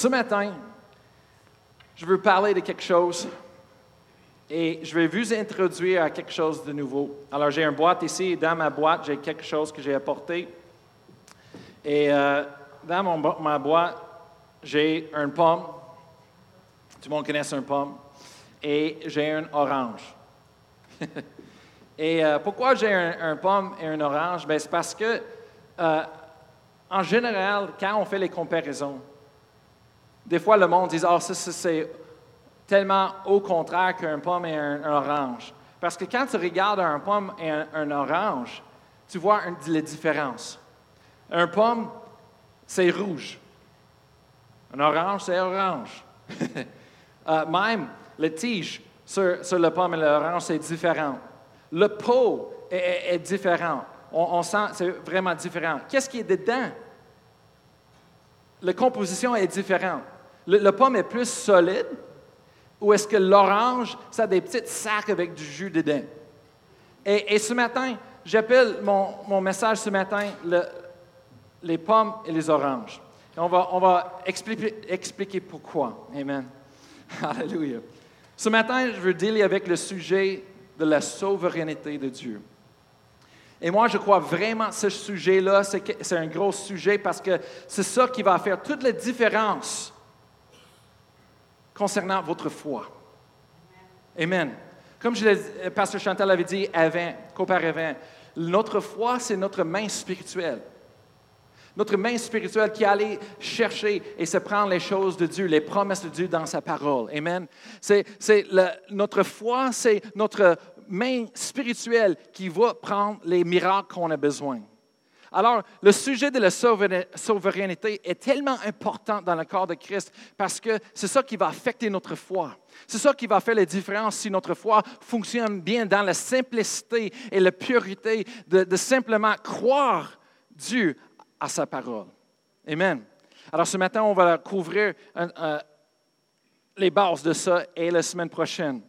Ce matin, je veux parler de quelque chose et je vais vous introduire à quelque chose de nouveau. Alors, j'ai une boîte ici. Dans ma boîte, j'ai quelque chose que j'ai apporté. Et euh, dans mon, ma boîte, j'ai une pomme. Tout le monde connaît une pomme. Et j'ai une orange. et euh, pourquoi j'ai un, pomme et une orange? Ben, c'est parce que, euh, en général, quand on fait les comparaisons, des fois, le monde dit, ah, ça, c'est tellement au contraire qu'un pomme et un, orange. Parce que quand tu regardes un pomme et un, orange, tu vois les différences. Un pomme, c'est rouge. Un orange, c'est orange. Euh, même le tige sur, sur, le pomme et l'orange, c'est différent. Le pot est, différent. On, on sent, c'est vraiment différent. Qu'est-ce qui est dedans? La composition est différente. Le, pomme est plus solide ou est-ce que l'orange, ça a des petits sacs avec du jus dedans? Et, ce matin, j'appelle mon, message ce matin les pommes et les oranges. on va, on va expliquer, expliquer pourquoi. Amen. Alléluia. Ce matin, je veux dealer avec le sujet de la souveraineté de Dieu. Et moi, je crois vraiment ce sujet-là, c'est un gros sujet parce que c'est ça qui va faire toute la différence concernant votre foi. Amen. Comme je le, Pasteur Chantal avait dit avant, qu'auparavant, notre foi, c'est notre main spirituelle. Notre main spirituelle qui allait chercher et se prendre les choses de Dieu, les promesses de Dieu dans sa parole. Amen. C'est, notre foi, c'est notre main spirituelle qui va prendre les miracles qu'on a besoin. Alors, le sujet de la souveraineté est tellement important dans le corps de Christ parce que c'est ça qui va affecter notre foi. C'est ça qui va faire la différence si notre foi fonctionne bien dans la simplicité et la pureté de, simplement croire Dieu à sa parole. Amen. Alors, ce matin, on va couvrir les bases de ça et la semaine prochaine.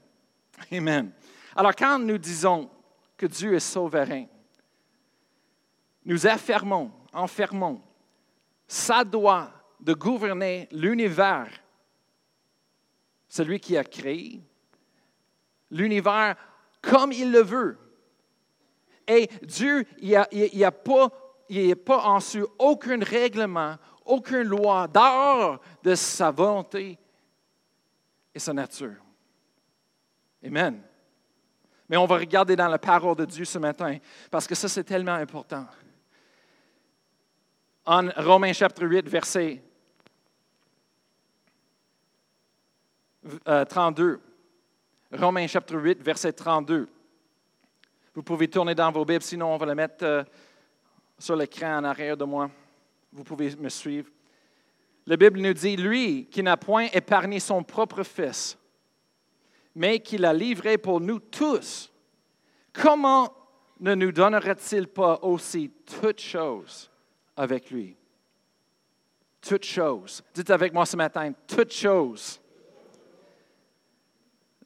Amen. Alors, quand nous disons que Dieu est souverain, nous affirmons, enfermons, ça doit de gouverner l'univers, celui qui a créé, l'univers comme il le veut. Et Dieu, il n'y a, pas, pas en su aucun règlement, aucune loi dehors de sa volonté et sa nature. Amen. Mais on va regarder dans la parole de Dieu ce matin, parce que ça, c'est tellement important en Romains chapitre 8, verset 32. Euh, Romains chapitre 8, verset 32. Vous pouvez tourner dans vos Bibles, sinon on va le mettre euh, sur l'écran en arrière de moi. Vous pouvez me suivre. La Bible nous dit, lui qui n'a point épargné son propre fils, mais qui l'a livré pour nous tous, comment ne nous donnera-t-il pas aussi toutes choses? Avec lui. Toutes choses. Dites avec moi ce matin, toutes choses.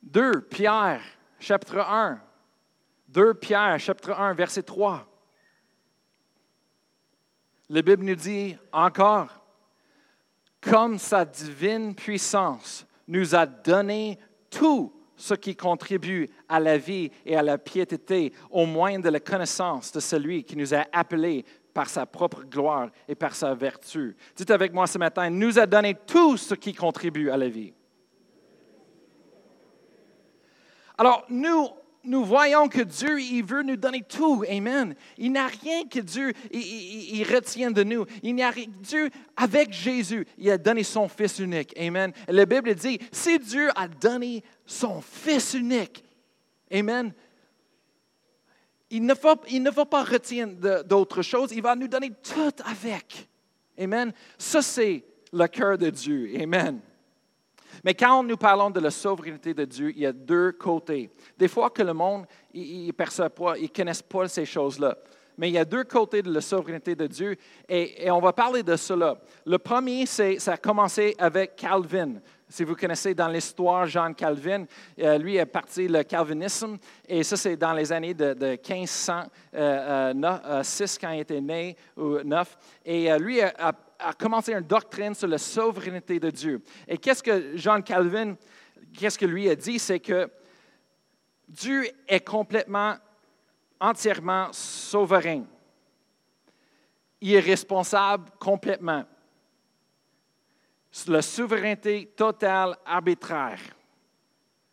2 Pierre, chapitre 1. 2 Pierre, chapitre 1, verset 3. La Bible nous dit encore, comme sa divine puissance nous a donné tout ce qui contribue à la vie et à la piété, au moins de la connaissance de celui qui nous a appelés par sa propre gloire et par sa vertu. Dites avec moi ce matin, nous a donné tout ce qui contribue à la vie. Alors, nous, nous voyons que Dieu, il veut nous donner tout. Amen. Il n'y a rien que Dieu, il, retient de nous. Il n'y a rien, Dieu, avec Jésus, il a donné son Fils unique. Amen. la Bible dit, si Dieu a donné son Fils unique, Amen, il ne, ne pas retenir d'autres choses, il va nous donner tout avec. Amen. Ça, c'est le cœur de Dieu. Amen. Mais quand nous parlons de la souveraineté de Dieu, il y a deux côtés. Des fois que le monde, il ne perçoit pas, il ne pas ces choses-là. Mais il y a deux côtés de la souveraineté de Dieu et, et on va parler de cela. Le premier, c'est, ça a commencé avec Calvin. Si vous connaissez dans l'histoire Jean Calvin, euh, lui est parti le calvinisme, et ça c'est dans les années de, 1506 euh, euh, quand il était né, ou 9. Et lui a, a commencé une doctrine sur la souveraineté de Dieu. Et qu'est-ce que Jean Calvin, qu'est-ce que lui a dit, c'est que Dieu est complètement, entièrement souverain. Il est responsable complètement. La souveraineté totale, arbitraire.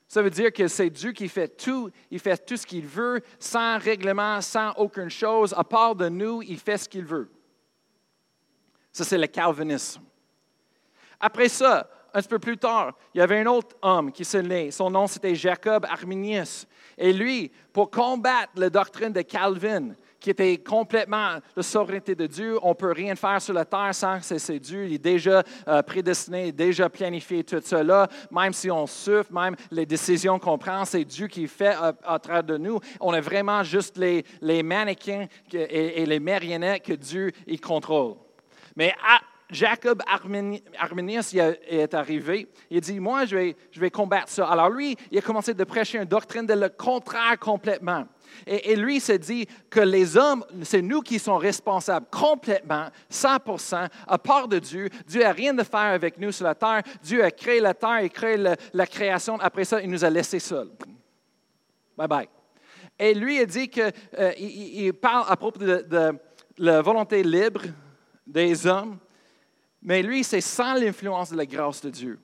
Ça veut dire que c'est Dieu qui fait tout, il fait tout ce qu'il veut, sans règlement, sans aucune chose. À part de nous, il fait ce qu'il veut. Ça, c'est le calvinisme. Après ça, un peu plus tard, il y avait un autre homme qui s'est né. Son nom, c'était Jacob Arminius. Et lui, pour combattre la doctrine de Calvin, qui était complètement la souveraineté de Dieu. On ne peut rien faire sur la terre sans que c'est Dieu. Il est déjà euh, prédestiné, déjà planifié tout cela. Même si on souffre, même les décisions qu'on prend, c'est Dieu qui fait à, travers de nous. On est vraiment juste les, mannequins et, les marionnettes que Dieu il contrôle. Mais Jacob Arminius est arrivé. Il dit, moi, je vais, je vais combattre ça. Alors lui, il a commencé de prêcher une doctrine de le contraire complètement. Et, lui se dit que les hommes, c'est nous qui sommes responsables complètement, 100%, à part de Dieu. Dieu n'a rien à faire avec nous sur la terre. Dieu a créé la terre et créé la création. Après ça, il nous a laissés seuls. Bye bye. Et lui a dit qu'il euh, il parle à propos de, de la volonté libre des hommes, mais lui, c'est sans l'influence de la grâce de Dieu.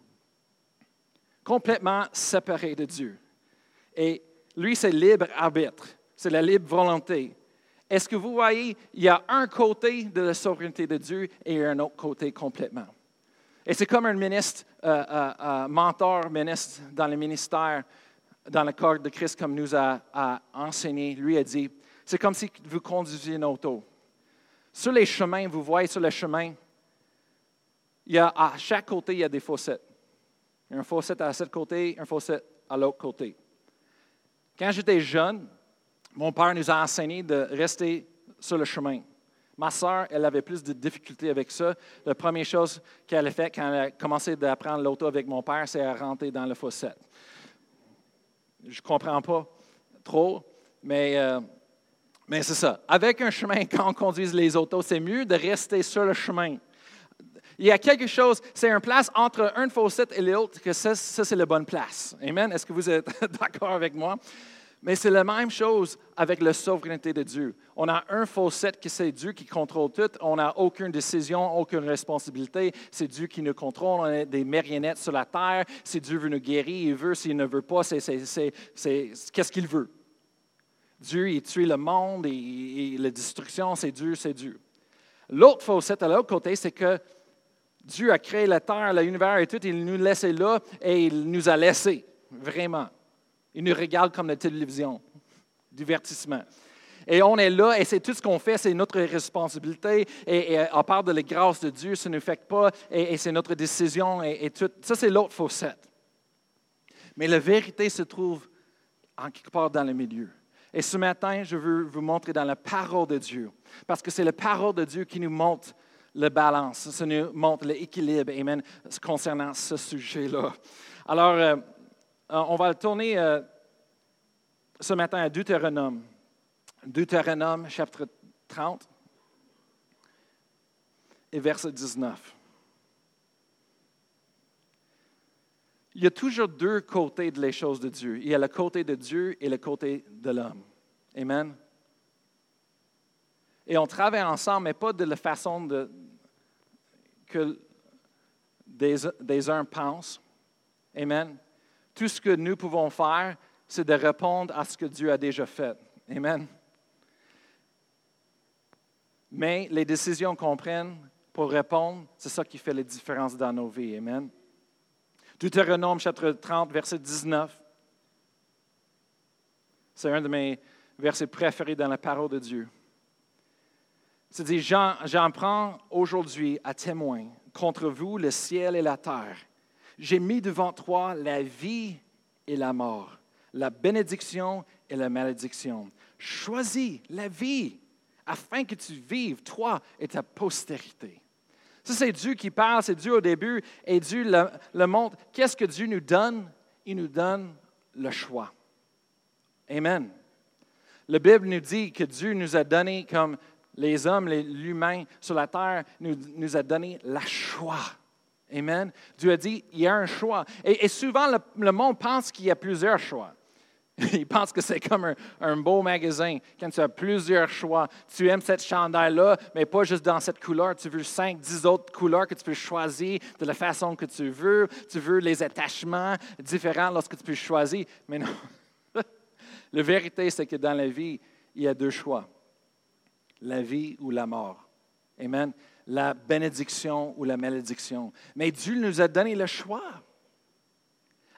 Complètement séparé de Dieu. Et lui, c'est libre arbitre c'est la libre volonté. Est-ce que vous voyez, il y a un côté de la souveraineté de Dieu et un autre côté complètement. Et c'est comme un ministre, euh, euh, euh, mentor, ministre dans le ministère, dans le corps de Christ, comme nous a, enseigné. Lui a dit, c'est comme si vous conduisiez une auto. Sur les chemins, vous voyez sur le chemin, il y a, à chaque côté, il y a des fossettes. Il y a un fossette à ce côté, un fossette à l'autre côté. Quand j'étais jeune, mon père nous a enseigné de rester sur le chemin. Ma sœur, elle avait plus de difficultés avec ça. La première chose qu'elle a fait quand elle a commencé d'apprendre l'auto avec mon père, c'est à rentrer dans le fossette. Je ne comprends pas trop, mais, euh, mais c'est ça. Avec un chemin, quand on conduit les autos, c'est mieux de rester sur le chemin. Il y a quelque chose, c'est une place entre un fossette et l'autre, que ça c'est la bonne place. Amen. Est-ce que vous êtes d'accord avec moi? Mais c'est la même chose avec la souveraineté de Dieu. On a un fossette qui c'est Dieu qui contrôle tout. On n'a aucune décision, aucune responsabilité. C'est Dieu qui nous contrôle. On est des marionnettes sur la terre. Si Dieu veut nous guérir, il veut. S'il ne veut pas, c'est, qu'est-ce qu'il veut? Dieu, il tue le monde et, la destruction, c'est Dieu, c'est Dieu. L'autre fossette à l'autre côté, c'est que Dieu a créé la terre, l'univers et tout. Il nous laissait là et il nous a laissés, vraiment. Il nous regarde comme la télévision, divertissement. Et on est là, et c'est tout ce qu'on fait, c'est notre responsabilité. Et, à part de la grâce de Dieu, ça ne nous fait pas, et, c'est notre décision, et, tout. Ça, c'est l'autre faussette. Mais la vérité se trouve en quelque part dans le milieu. Et ce matin, je veux vous montrer dans la parole de Dieu, parce que c'est la parole de Dieu qui nous montre la balance, ça nous montre l'équilibre, amen, concernant ce sujet-là. Alors, euh, euh, on va tourner euh, ce matin à Deutéronome. Deutéronome, chapitre 30 et verset 19. Il y a toujours deux côtés de les choses de Dieu. Il y a le côté de Dieu et le côté de l'homme. Amen. Et on travaille ensemble, mais pas de la façon que des, des uns pensent. Amen. Tout ce que nous pouvons faire, c'est de répondre à ce que Dieu a déjà fait. Amen. Mais les décisions qu'on prenne pour répondre, c'est ça qui fait la différence dans nos vies. Amen. Deutéronome chapitre 30, verset 19. C'est un de mes versets préférés dans la parole de Dieu. C'est dit, j'en prends aujourd'hui à témoin contre vous le ciel et la terre j'ai mis devant toi la vie et la mort, la bénédiction et la malédiction. Choisis la vie afin que tu vives, toi et ta postérité. Ça, c'est Dieu qui parle, c'est Dieu au début, et Dieu le, montre. Qu'est-ce que Dieu nous donne? Il nous donne le choix. Amen. La Bible nous dit que Dieu nous a donné comme les hommes, l'humain sur la terre, nous, nous a donné la choix. Amen. Dieu a dit, il y a un choix. Et, souvent, le, monde pense qu'il y a plusieurs choix. Il pense que c'est comme un, beau magasin, quand tu as plusieurs choix. Tu aimes cette chandail-là, mais pas juste dans cette couleur. Tu veux cinq, dix autres couleurs que tu peux choisir de la façon que tu veux. Tu veux les attachements différents lorsque tu peux choisir. Mais non. la vérité, c'est que dans la vie, il y a deux choix. La vie ou la mort. Amen la bénédiction ou la malédiction. Mais Dieu nous a donné le choix.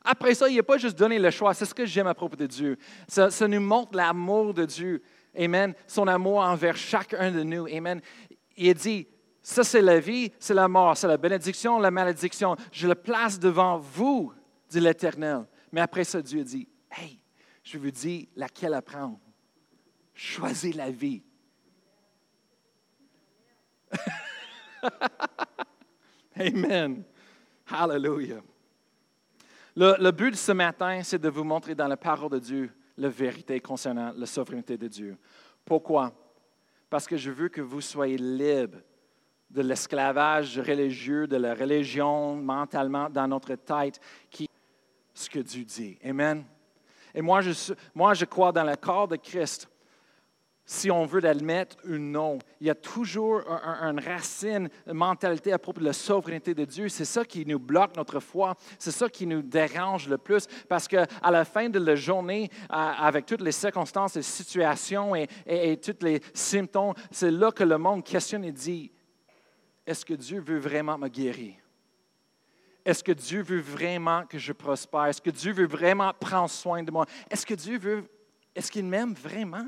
Après ça, il n'a pas juste donné le choix. C'est ce que j'aime à propos de Dieu. Ça, nous montre l'amour de Dieu. Amen. Son amour envers chacun de nous. Amen. Il dit, ça c'est la vie, c'est la mort, c'est la bénédiction, la malédiction. Je le place devant vous, dit l'Éternel. Mais après ça, Dieu dit, hey, je vous dis laquelle apprendre. Choisis la vie. Amen. Hallelujah. Le, but de ce matin, c'est de vous montrer dans la parole de Dieu la vérité concernant la souveraineté de Dieu. Pourquoi? Parce que je veux que vous soyez libres de l'esclavage religieux, de la religion mentalement dans notre tête, qui ce que Dieu dit. Amen. Et moi moi, je crois dans le corps de Christ si on veut l'admettre ou non. Il y a toujours une racine, une mentalité à propos de la souveraineté de Dieu. C'est ça qui nous bloque notre foi. C'est ça qui nous dérange le plus. Parce qu'à la fin de la journée, avec toutes les circonstances, les situations et, tous les symptômes, c'est là que le monde questionne et dit, est-ce que Dieu veut vraiment me guérir? Est-ce que Dieu veut vraiment que je prospère? Est-ce que Dieu veut vraiment prendre soin de moi? Est-ce que Dieu veut, est-ce qu'il m'aime vraiment?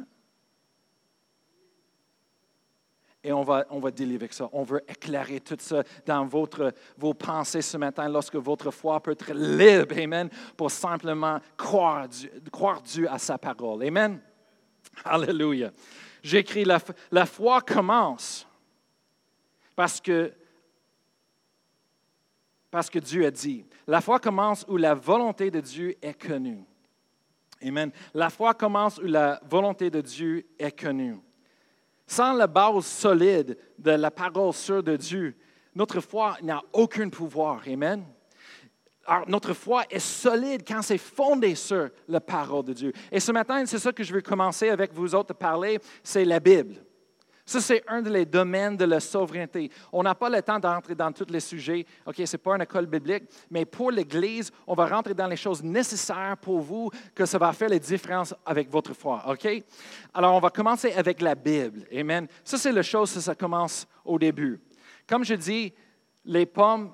Et on va, on va avec ça. On veut éclairer tout ça dans votre, vos pensées ce matin lorsque votre foi peut être libre, Amen, pour simplement croire Dieu, croire Dieu à sa parole. Amen. Alléluia. J'écris, la, la foi commence parce que, parce que Dieu a dit. La foi commence où la volonté de Dieu est connue. Amen. La foi commence où la volonté de Dieu est connue. Sans la base solide de la parole sûre de Dieu, notre foi n'a aucun pouvoir. Amen. Alors, notre foi est solide quand c'est fondé sur la parole de Dieu. Et ce matin, c'est ça que je veux commencer avec vous autres à parler, c'est la Bible. Ça, c'est un des domaines de la souveraineté. On n'a pas le temps d'entrer dans tous les sujets. OK, ce n'est pas une école biblique, mais pour l'Église, on va rentrer dans les choses nécessaires pour vous, que ça va faire la différence avec votre foi. OK? Alors, on va commencer avec la Bible. Amen. Ça, c'est la chose, ça commence au début. Comme je dis, les pommes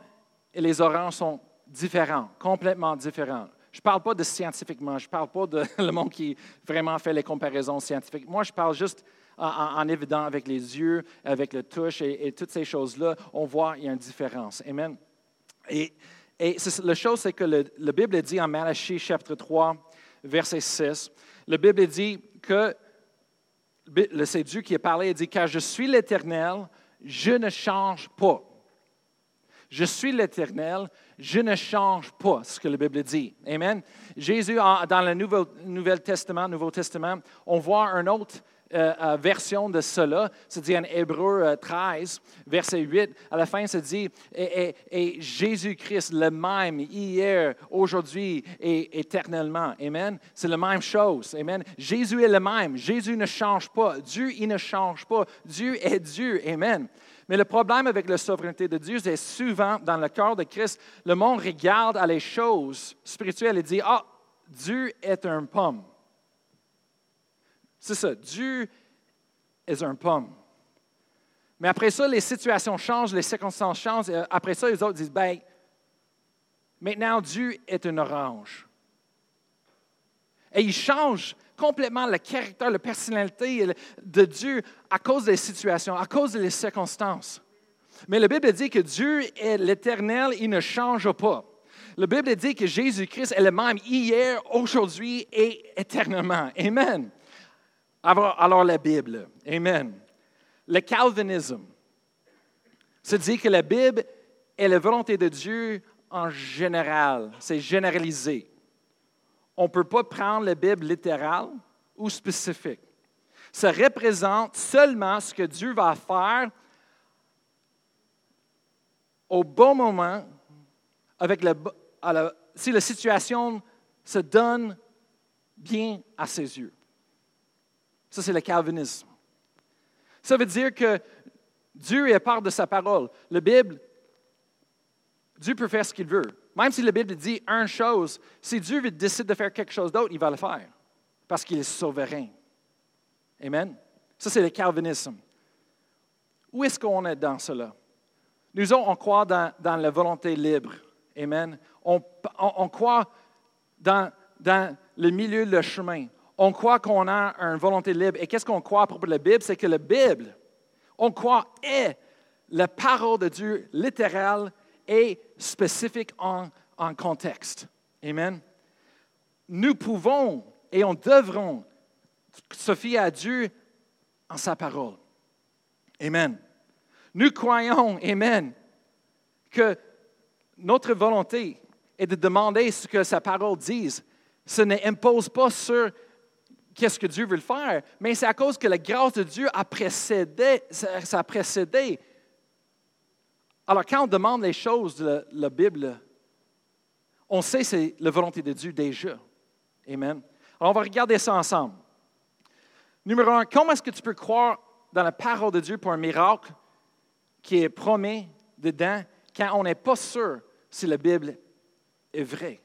et les oranges sont différents, complètement différents. Je ne parle pas de scientifiquement, je ne parle pas de le monde qui vraiment fait les comparaisons scientifiques. Moi, je parle juste en, évident avec les yeux, avec le touche et, toutes ces choses-là, on voit qu'il y a une différence. Amen. Et, et la chose, c'est que la Bible dit en Malachie chapitre 3, verset 6, la Bible dit que c'est Dieu qui a parlé, il dit, car je suis l'Éternel, je ne change pas. Je suis l'Éternel, je ne change pas, ce que la Bible dit. Amen. Jésus, dans le Nouveau, Nouveau Testament, Nouveau Testament, on voit un autre euh, euh, version de cela. C'est dit en Hébreu 13, euh, verset 8. À la fin, c'est dit et, Jésus-Christ, le même hier, aujourd'hui et éternellement. Amen. C'est la même chose. Amen. Jésus est le même. Jésus ne change pas. Dieu, il ne change pas. Dieu est Dieu. Amen. Mais le problème avec la souveraineté de Dieu, c'est souvent dans le cœur de Christ, le monde regarde à les choses spirituelles et dit Ah, Dieu est un pomme. C'est ça, Dieu est un pomme. Mais après ça, les situations changent, les circonstances changent. Et après ça, les autres disent, ben, maintenant Dieu est une orange. Et il change complètement le caractère, la personnalité de Dieu à cause des situations, à cause des circonstances. Mais la Bible dit que Dieu est l'éternel, il ne change pas. La Bible dit que Jésus-Christ est le même hier, aujourd'hui et éternellement. Amen. Alors, la Bible. Amen. Le calvinisme se dit que la Bible est la volonté de Dieu en général. C'est généralisé. On ne peut pas prendre la Bible littérale ou spécifique. Ça représente seulement ce que Dieu va faire au bon moment, avec le, si la situation se donne bien à ses yeux. Ça, c'est le calvinisme. Ça veut dire que Dieu est part de sa parole. La Bible, Dieu peut faire ce qu'il veut. Même si la Bible dit une chose, si Dieu décide de faire quelque chose d'autre, il va le faire parce qu'il est souverain. Amen. Ça, c'est le calvinisme. Où est-ce qu'on est dans cela? Nous, on croit dans, la volonté libre. Amen. On, croit dans, dans, le milieu le chemin. On croit qu'on a une volonté libre. Et qu'est-ce qu'on croit à propos de la Bible? C'est que la Bible, on croit, est la parole de Dieu littérale et spécifique en, contexte. Amen. Nous pouvons et on devrons se fier à Dieu en sa parole. Amen. Nous croyons, Amen, que notre volonté est de demander ce que sa parole dise. Ce n'impose pas sur qu'est-ce que Dieu veut faire, mais c'est à cause que la grâce de Dieu a précédé, ça a précédé. Alors, quand on demande les choses de la Bible, on sait que c'est la volonté de Dieu déjà. Amen. Alors, on va regarder ça ensemble. Numéro un, comment est-ce que tu peux croire dans la parole de Dieu pour un miracle qui est promis dedans quand on n'est pas sûr si la Bible est vraie?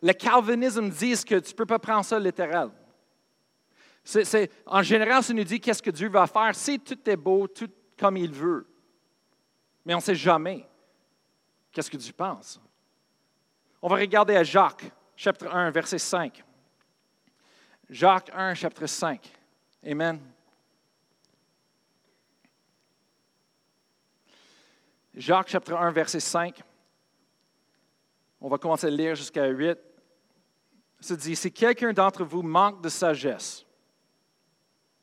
Le calvinisme dit que tu ne peux pas prendre ça littéral. En général, ça nous dit qu'est-ce que Dieu va faire si tout est beau, tout comme il veut. Mais on ne sait jamais qu'est-ce que Dieu pense. On va regarder à Jacques, chapitre 1, verset 5. Jacques 1, chapitre 5. Amen. Jacques chapitre 1, verset 5. On va commencer à lire jusqu'à 8. Ça dit, si quelqu'un d'entre vous manque de sagesse,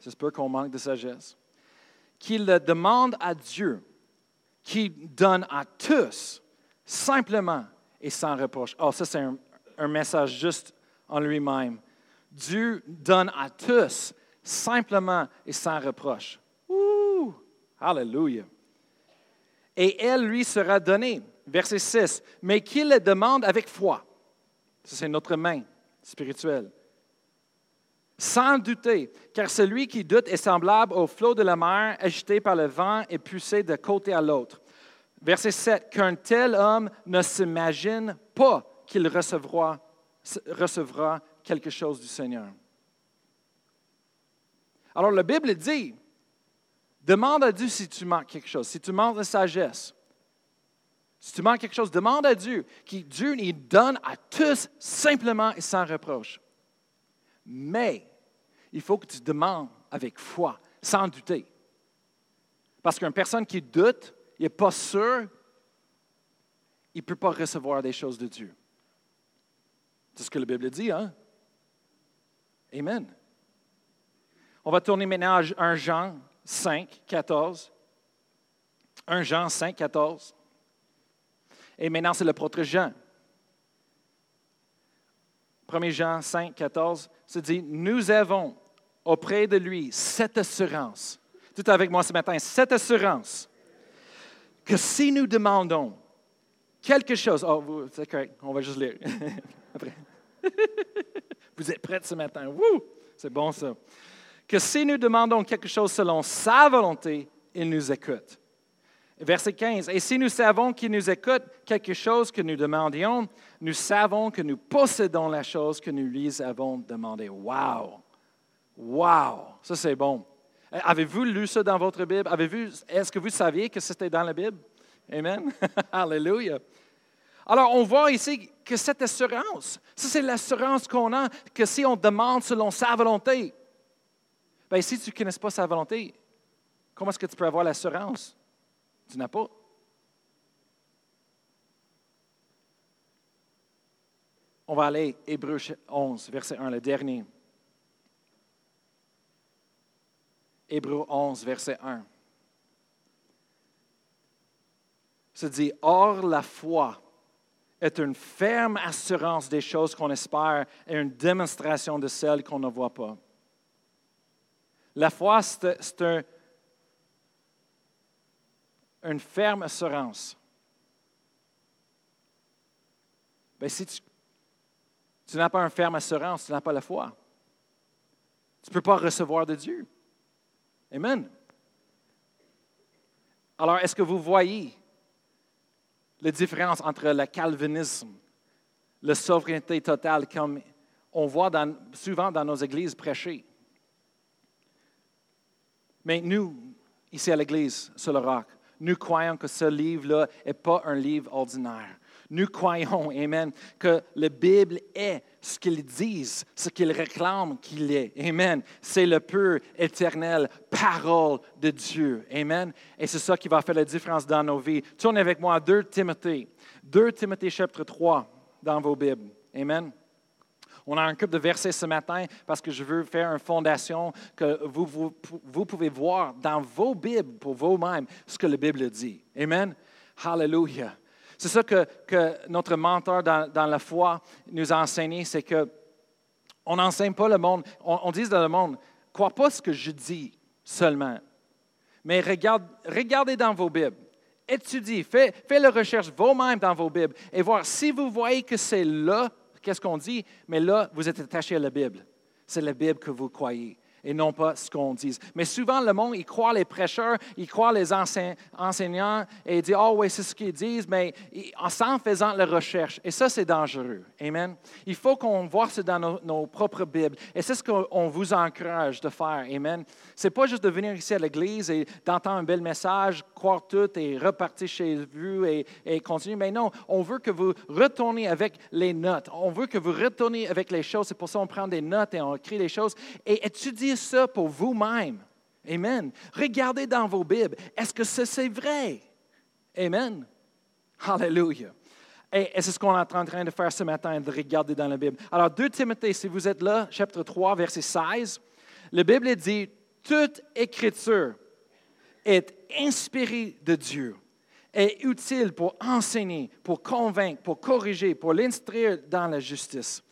c'est se peut qu'on manque de sagesse, qu'il demande à Dieu, qui donne à tous, simplement et sans reproche. Oh, ça c'est un, un message juste en lui-même. Dieu donne à tous simplement et sans reproche. Ouh! Alléluia. Et elle lui sera donnée. Verset 6. Mais qu'il le demande avec foi. Ça, c'est notre main spirituelle. Sans douter, car celui qui doute est semblable au flot de la mer agité par le vent et poussé de côté à l'autre. Verset 7. Qu'un tel homme ne s'imagine pas qu'il recevra, recevra quelque chose du Seigneur. Alors la Bible dit, demande à Dieu si tu manques quelque chose, si tu manques de sagesse. Si tu manques quelque chose, demande à Dieu. Qui, Dieu, il donne à tous simplement et sans reproche. Mais il faut que tu demandes avec foi, sans douter. Parce qu'une personne qui doute, il n'est pas sûr, il ne peut pas recevoir des choses de Dieu. C'est ce que la Bible dit, hein? Amen. On va tourner maintenant à 1 Jean 5, 14. 1 Jean 5, 14. Et maintenant, c'est le l'apôtre Jean. 1 Jean 5, 14, se dit, nous avons auprès de lui cette assurance. Tout avec moi ce matin, cette assurance que si nous demandons quelque chose, oh, c'est correct, on va juste lire après. Vous êtes prêts ce matin? C'est bon ça. Que si nous demandons quelque chose selon sa volonté, il nous écoute. Verset 15. Et si nous savons qu'il nous écoute quelque chose que nous demandions, nous savons que nous possédons la chose que nous lui avons demandé. Wow! Wow! Ça, c'est bon. Avez-vous lu ça dans votre Bible? Avez-vous, est-ce que vous saviez que c'était dans la Bible? Amen. Alléluia. Alors, on voit ici que cette assurance, ça c'est l'assurance qu'on a, que si on demande selon sa volonté, bien, si tu ne connais pas sa volonté, comment est-ce que tu peux avoir l'assurance? Tu. On va aller Hébreu 11, verset 1, le dernier. Hébreu 11, verset 1. Se dit, Or la foi est une ferme assurance des choses qu'on espère et une démonstration de celles qu'on ne voit pas. La foi, c'est un, une ferme assurance. Ben, si tu, tu n'as pas une ferme assurance, tu n'as pas la foi. Tu ne peux pas recevoir de Dieu. Amen. Alors, est-ce que vous voyez la différence entre le calvinisme, la souveraineté totale, comme on voit souvent dans nos églises prêchées? Mais nous, ici à l'Église, sur le roc, nous croyons que ce livre-là n'est pas un livre ordinaire. Nous croyons, Amen, que la Bible est ce qu'il disent, ce qu'il réclame qu'il est. Amen. C'est le pur, éternel parole de Dieu. Amen. Et c'est ça qui va faire la différence dans nos vies. Tournez avec moi à 2 Timothée. 2 Timothée chapitre 3 dans vos Bibles. Amen. On a un couple de versets ce matin parce que je veux faire une fondation que vous, vous, vous pouvez voir dans vos Bibles pour vous-même ce que la Bible dit. Amen. Hallelujah. C'est ça que, que, notre mentor dans, dans, la foi nous a enseigné, c'est que on n'enseigne pas le monde, on, dit dans le monde, crois pas ce que je dis seulement, mais regarde, regardez dans vos Bibles, étudiez, faites, faites la recherche vous-même dans vos Bibles et voir si vous voyez que c'est là qu'est-ce qu'on dit? Mais là, vous êtes attaché à la Bible. C'est la Bible que vous croyez et non pas ce qu'on dit. Mais souvent, le monde, il croit les prêcheurs, il croit les enseignants et il dit, oh oui, c'est ce qu'ils disent, mais en faisant la recherche. Et ça, c'est dangereux. Amen. Il faut qu'on voit ça dans nos, propres Bibles. Et c'est ce qu'on vous encourage de faire. Amen. C'est pas juste de venir ici à l'église et d'entendre un bel message, croire tout et repartir chez vous et, continuer. Mais non, on veut que vous retourniez avec les notes. On veut que vous retourniez avec les choses. C'est pour ça qu'on prend des notes et on écrit les choses. Et ça pour vous-même. Amen. Regardez dans vos Bibles. Est-ce que c'est vrai? Amen. Hallelujah. Et, c'est ce qu'on est en train de faire ce matin, de regarder dans la Bible. Alors, 2 Timothée, si vous êtes là, chapitre 3, verset 16, la Bible dit, toute écriture est inspirée de Dieu, est utile pour enseigner, pour convaincre, pour corriger, pour l'instruire dans la justice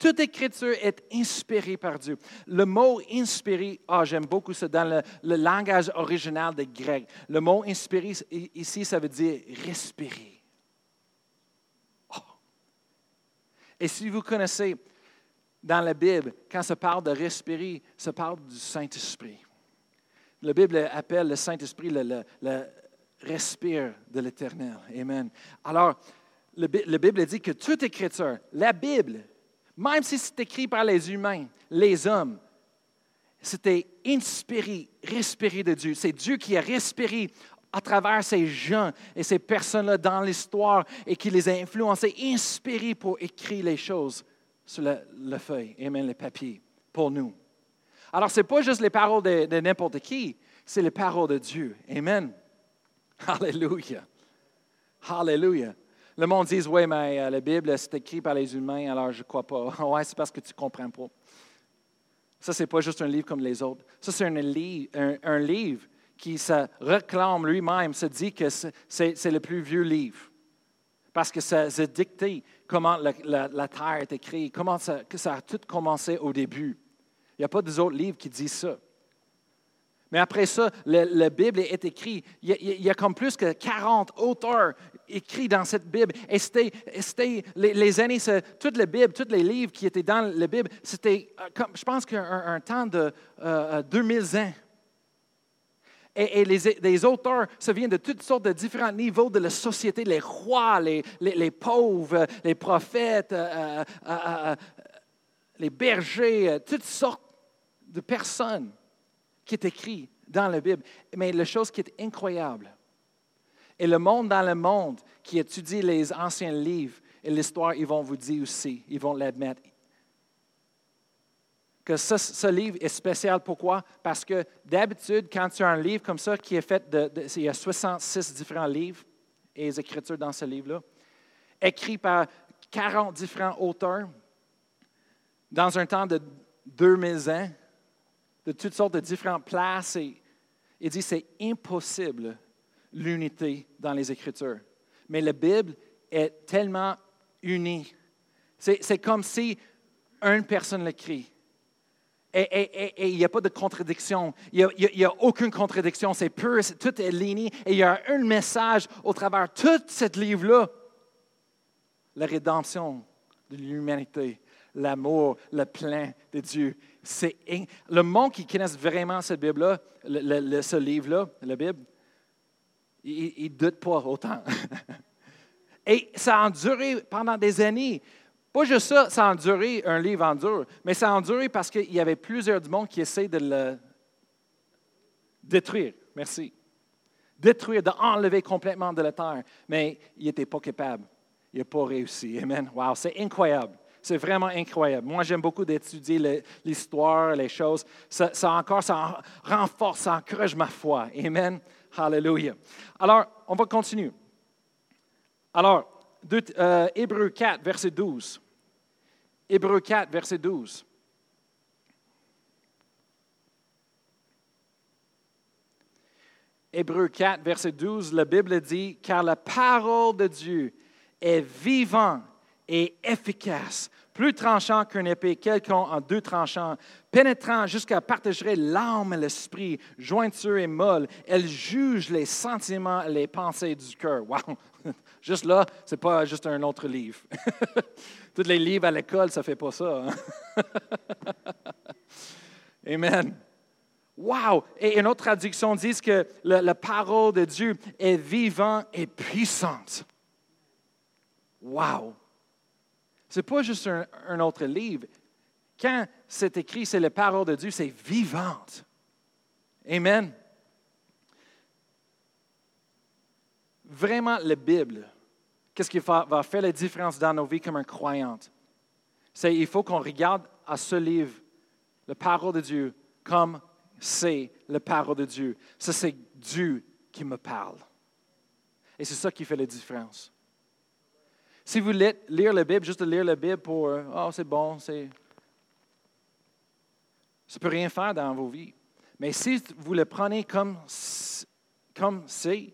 toute écriture est inspirée par Dieu. Le mot inspiré, ah, j'aime beaucoup ça dans le, langage original des Grecs. Le mot inspiré ici, ça veut dire respirer. Oh. Et si vous connaissez dans la Bible, quand ça parle de respirer, ça parle du Saint-Esprit. La Bible appelle le Saint-Esprit le, respire de l'Éternel. Amen. Alors, la Bible dit que toute écriture, la Bible, même si c'est écrit par les humains, les hommes, c'était inspiré, respiré de Dieu. C'est Dieu qui a respiré à travers ces gens et ces personnes-là dans l'histoire et qui les a influencés, inspirés pour écrire les choses sur la, feuille, et même le papier, pour nous. Alors, ce n'est pas juste les paroles de, de n'importe qui, c'est les paroles de Dieu. Amen. Alléluia. Alléluia. Le monde dit, oui, mais euh, la Bible, c'est écrit par les humains, alors je ne crois pas. oui, c'est parce que tu ne comprends pas. Ça, ce n'est pas juste un livre comme les autres. Ça, c'est un, un, livre qui se réclame lui-même, se dit que c'est le plus vieux livre. Parce que ça, ça dicte comment la, Terre est écrite, comment ça, que ça a tout commencé au début. Il n'y a pas d'autres livres qui disent ça. Mais après ça, la Bible est écrite. Il y, a, comme plus que 40 auteurs écrits dans cette Bible. Et c'était les, années, toute la Bible, tous les livres qui étaient dans la Bible, c'était, euh, je pense qu'un un temps de 2000 euh, ans. Et, les, auteurs, ça vient de toutes sortes de différents niveaux de la société, les rois, les, les, pauvres, les prophètes, euh, les bergers, toutes sortes de personnes qui est écrit dans la Bible. Mais la chose qui est incroyable, et le monde dans le monde qui étudie les anciens livres et l'histoire, ils vont vous dire aussi, ils vont l'admettre, que ce, livre est spécial. Pourquoi? Parce que d'habitude, quand tu as un livre comme ça qui est fait de, il y a 66 différents livres et les écritures dans ce livre-là, écrit par 40 différents auteurs dans un temps de 2000 ans, de toutes sortes de différentes places. Et il dit c'est impossible l'unité dans les Écritures. Mais la Bible est tellement unie. C'est comme si une personne l'écrit. Et il n'y a pas de contradiction. Il n'y a, aucune contradiction. C'est pur, tout est ligné. Et il y a un message au travers de tout ce livre-là. La rédemption de l'humanité, l'amour, le plein de Dieu. C'est le monde qui connaisse vraiment cette Bible-là, ce livre-là, la Bible, il ne doute pas autant. Et ça a duré pendant des années. Pas juste ça, ça a duré, un livre en dur, mais ça a duré parce qu'il y avait plusieurs du monde qui essayaient de le détruire. Merci. Détruire, d'enlever complètement de la terre. Mais il n'était pas capable. Il n'a pas réussi. Amen. Wow, c'est incroyable. C'est vraiment incroyable. Moi, j'aime beaucoup d'étudier l'histoire, les choses. Ça, encore, ça renforce, ça encourage ma foi. Amen. Hallelujah. Alors, on va continuer. Alors, euh, Hébreu 4, verset 12. Hébreu 4, verset 12. Hébreu 4, verset 12, la Bible dit, car la parole de Dieu est vivante et efficace, plus tranchant qu'un épée quelconque en deux tranchants, pénétrant jusqu'à partager l'âme et l'esprit, jointure et molle. Elle juge les sentiments et les pensées du cœur. Wow! Juste là, ce n'est pas juste un autre livre. Tous les livres à l'école, ça fait pas ça. Hein? Amen. Wow! Et une autre traduction dit que la, parole de Dieu est vivante et puissante. Wow! N'est pas juste un, autre livre. Quand c'est écrit, c'est la parole de Dieu, c'est vivante. Amen. Vraiment, la Bible, qu'est-ce qui va, faire la différence dans nos vies comme un croyant? C'est il faut qu'on regarde à ce livre, la parole de Dieu, comme c'est la parole de Dieu. Ça, c'est Dieu qui me parle. Et c'est ça qui fait la différence. Si vous voulez lire la Bible, juste lire la Bible pour Oh, c'est bon, c'est. Ça ne peut rien faire dans vos vies. Mais si vous le prenez comme comme c'est,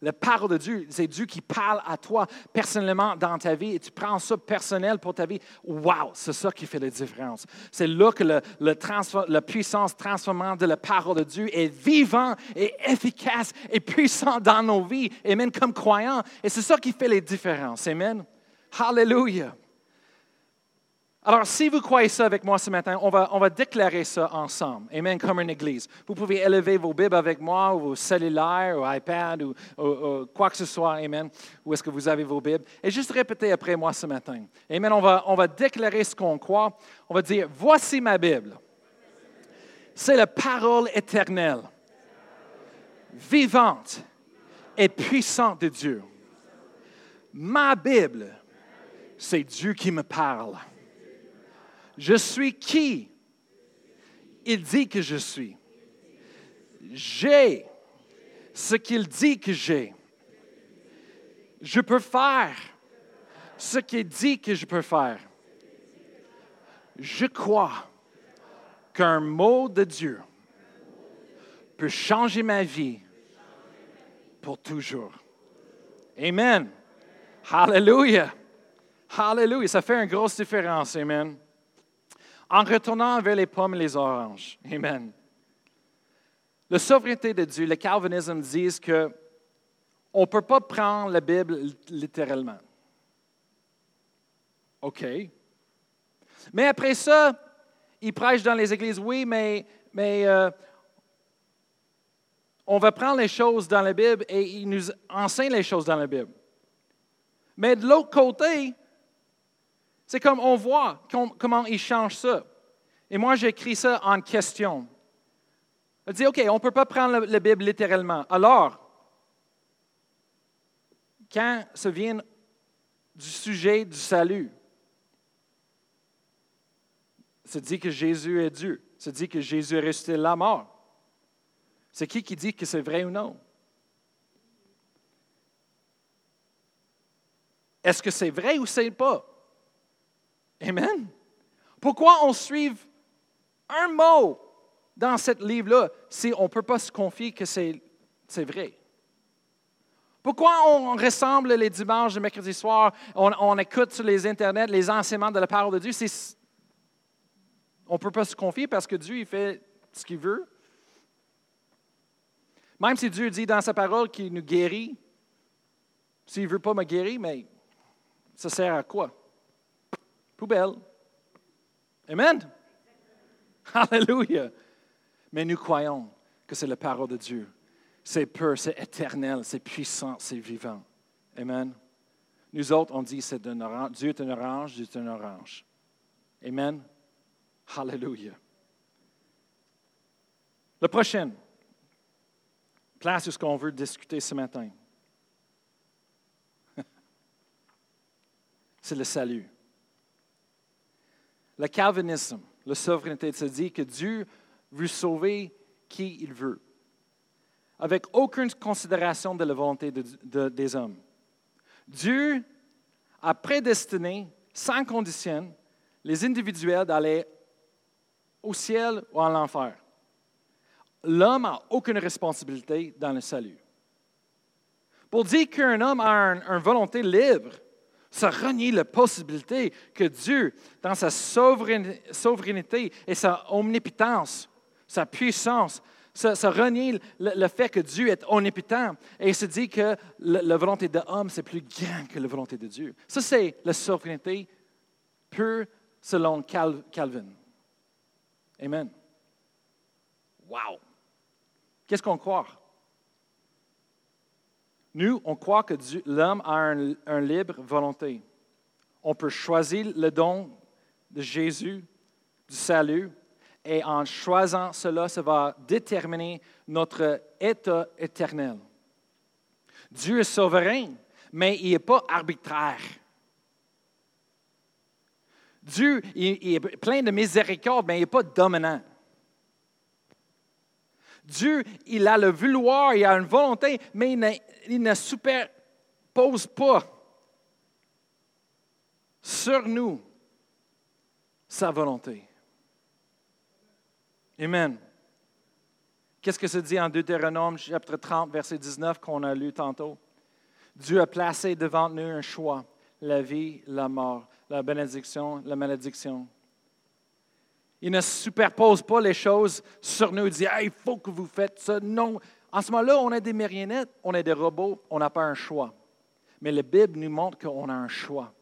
la parole de Dieu, c'est Dieu qui parle à toi personnellement dans ta vie et tu prends ça personnel pour ta vie. Wow, c'est ça qui fait la différence. C'est là que le, la puissance transformante de la parole de Dieu est vivante et efficace et puissante dans nos vies, et même comme croyants. Et c'est ça qui fait les différences. Amen. Hallelujah. Alors, si vous croyez ça avec moi ce matin, on va, on va déclarer ça ensemble. Amen, comme une église. Vous pouvez élever vos Bibles avec moi, ou vos cellulaires, ou iPad, ou, quoi que ce soit. Amen. Où est-ce que vous avez vos Bibles? Et juste répétez après moi ce matin. Amen. On va, on va déclarer ce qu'on croit. On va dire, voici ma Bible. C'est la parole éternelle, vivante et puissante de Dieu. Ma Bible, c'est Dieu qui me parle. Je suis qui? Il dit que je suis. J'ai ce qu'il dit que j'ai. Je peux faire ce qu'il dit que je peux faire. Je crois qu'un mot de Dieu peut changer ma vie pour toujours. Amen. Hallelujah. Hallelujah. Ça fait une grosse différence. Amen en retournant vers les pommes et les oranges. Amen. La souveraineté de Dieu, le calvinisme disent que on ne peut pas prendre la Bible littéralement. OK. Mais après ça, ils prêchent dans les églises, oui, mais, euh, on va prendre les choses dans la Bible et ils nous enseignent les choses dans la Bible. Mais de l'autre côté, c'est comme on voit comment il change ça. Et moi, j'écris ça en question. On dit, OK, on ne peut pas prendre la, Bible littéralement. Alors, quand ça vient du sujet du salut, ça dit que Jésus est Dieu. Ça dit que Jésus est resté la mort. C'est qui qui dit que c'est vrai ou non? Est-ce que c'est vrai ou c'est pas? Amen. Pourquoi on suit un mot dans ce livre-là si on ne peut pas se confier que c'est vrai? Pourquoi on ressemble les dimanches, le mercredi soir, on, écoute sur les internets les enseignements de la parole de Dieu? On ne peut pas se confier parce que Dieu, fait ce qu'il veut? Même si Dieu dit dans sa parole qu'il nous guérit, s'il ne veut pas me guérir, mais ça sert à quoi? Poubelle. Amen. Alléluia. Mais nous croyons que c'est la parole de Dieu. C'est pur, c'est éternel, c'est puissant, c'est vivant. Amen. Nous autres, on dit c'est un orange. Dieu est un orange, Dieu est un orange. Amen. Alléluia. Le prochain, place où ce qu'on veut discuter ce matin, c'est le salut. Le calvinisme, la souveraineté, se dit que Dieu veut sauver qui il veut, avec aucune considération de la volonté des hommes. Dieu a prédestiné, sans condition, les individuels d'aller au ciel ou à l'enfer. L'homme n'a aucune responsabilité dans le salut. Pour dire qu'un homme a une volonté libre, ça renie la possibilité que Dieu, dans sa souveraineté et sa omnipotence, sa puissance, ça, renie le, fait que Dieu est omnipotent et se dit que la, volonté de l'homme, c'est plus grand que la volonté de Dieu. Ça, c'est la souveraineté pure selon Calvin. Amen. Wow! Qu'est-ce qu'on croit? Nous, on croit que l'homme a une un libre volonté. On peut choisir le don de Jésus, du salut, et en choisissant cela, ça va déterminer notre état éternel. Dieu est souverain, mais il n'est pas arbitraire. Dieu est plein de miséricorde, mais il n'est pas dominant. Dieu, il a le vouloir, il a une volonté, mais il ne, superpose pas sur nous sa volonté. Amen. Qu'est-ce que ça dit en Deutéronome chapitre 30, verset 19 qu'on a lu tantôt? Dieu a placé devant nous un choix, la vie, la mort, la bénédiction, la malédiction. Il ne superpose pas les choses sur nous et dit il faut que vous faites ça. Non. En ce moment-là, on est des marionnettes, on est des robots, on n'a pas un choix. Mais la Bible nous montre qu'on a un choix.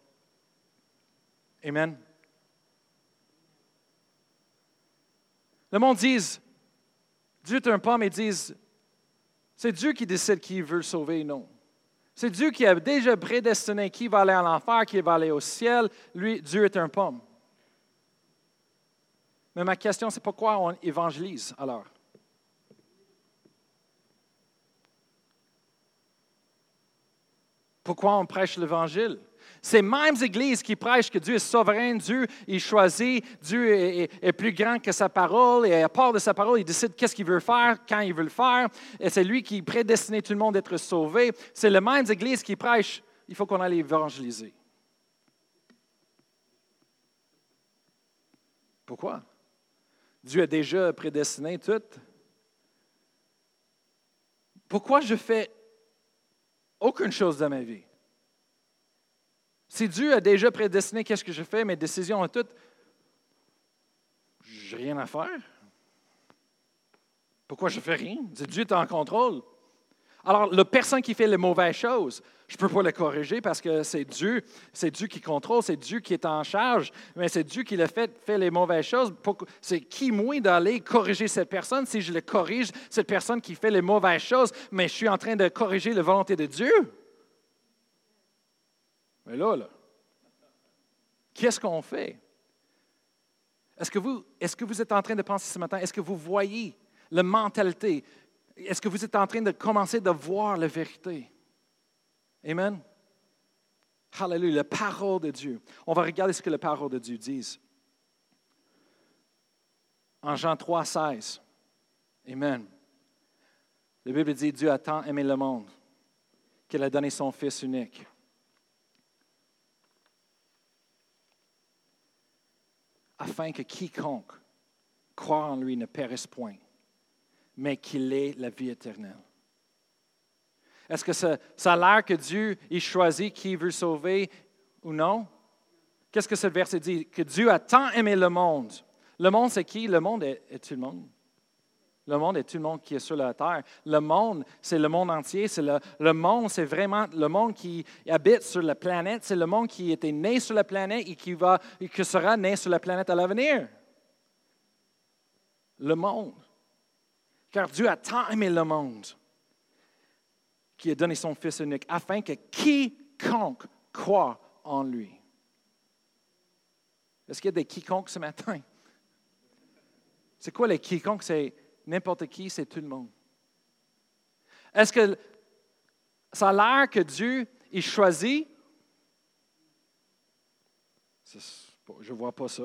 Amen. Le monde dit, Dieu est un pomme et disent, c'est Dieu qui décide qui veut sauver non. C'est Dieu qui a déjà prédestiné qui va aller à l'enfer, qui va aller au ciel. Lui, Dieu est un pomme. Mais ma question, c'est pourquoi on évangélise alors? Pourquoi on prêche l'Évangile? Ces mêmes églises qui prêchent que Dieu est souverain, Dieu il choisit, Dieu est, plus grand que sa parole, et à part de sa parole, il décide qu'est-ce qu'il veut faire, quand il veut le faire, et c'est lui qui prédestine tout le monde d'être sauvé. C'est les mêmes églises qui prêchent, il faut qu'on aille évangéliser. Pourquoi? Dieu a déjà prédestiné tout. Pourquoi je fais aucune chose dans ma vie? Si Dieu a déjà prédestiné qu'est-ce que je fais, mes décisions et tout, j'ai rien à faire. Pourquoi je fais rien? Dieu est en contrôle. Alors, la personne qui fait les mauvaises choses, je ne peux pas le corriger parce que c'est Dieu, c'est Dieu qui contrôle, c'est Dieu qui est en charge, mais c'est Dieu qui le fait, les mauvaises choses. C'est qui moi d'aller corriger cette personne si je le corrige, cette personne qui fait les mauvaises choses, mais je suis en train de corriger la volonté de Dieu? Mais là, là, qu'est-ce qu'on fait? Est-ce que, est-ce que vous êtes en train de penser ce matin, est-ce que vous voyez la mentalité? Est-ce que vous êtes en train de commencer de voir la vérité? Amen? Hallelujah, la parole de Dieu. On va regarder ce que la parole de Dieu dit. En Jean 3, 16. Amen. La Bible dit Dieu a tant aimé le monde qu'il a donné son Fils unique afin que quiconque croit en lui ne périsse point, mais qu'il ait la vie éternelle. Est-ce que ça, a l'air que Dieu il choisit qui veut sauver ou non? Qu'est-ce que ce verset dit? Que Dieu a tant aimé le monde. Le monde, c'est qui? Le monde est, tout le monde. Le monde est tout le monde qui est sur la terre. Le monde, c'est le monde entier. C'est le, monde, c'est vraiment le monde qui habite sur la planète. C'est le monde qui était né sur la planète et qui sera né sur la planète à l'avenir. Le monde. Car Dieu a tant aimé le monde qu'il a donné son Fils unique afin que quiconque croit en lui. Est-ce qu'il y a des quiconques ce matin? C'est quoi les quiconques? C'est n'importe qui, c'est tout le monde. Est-ce que ça a l'air que Dieu, il choisit? Je ne vois pas ça.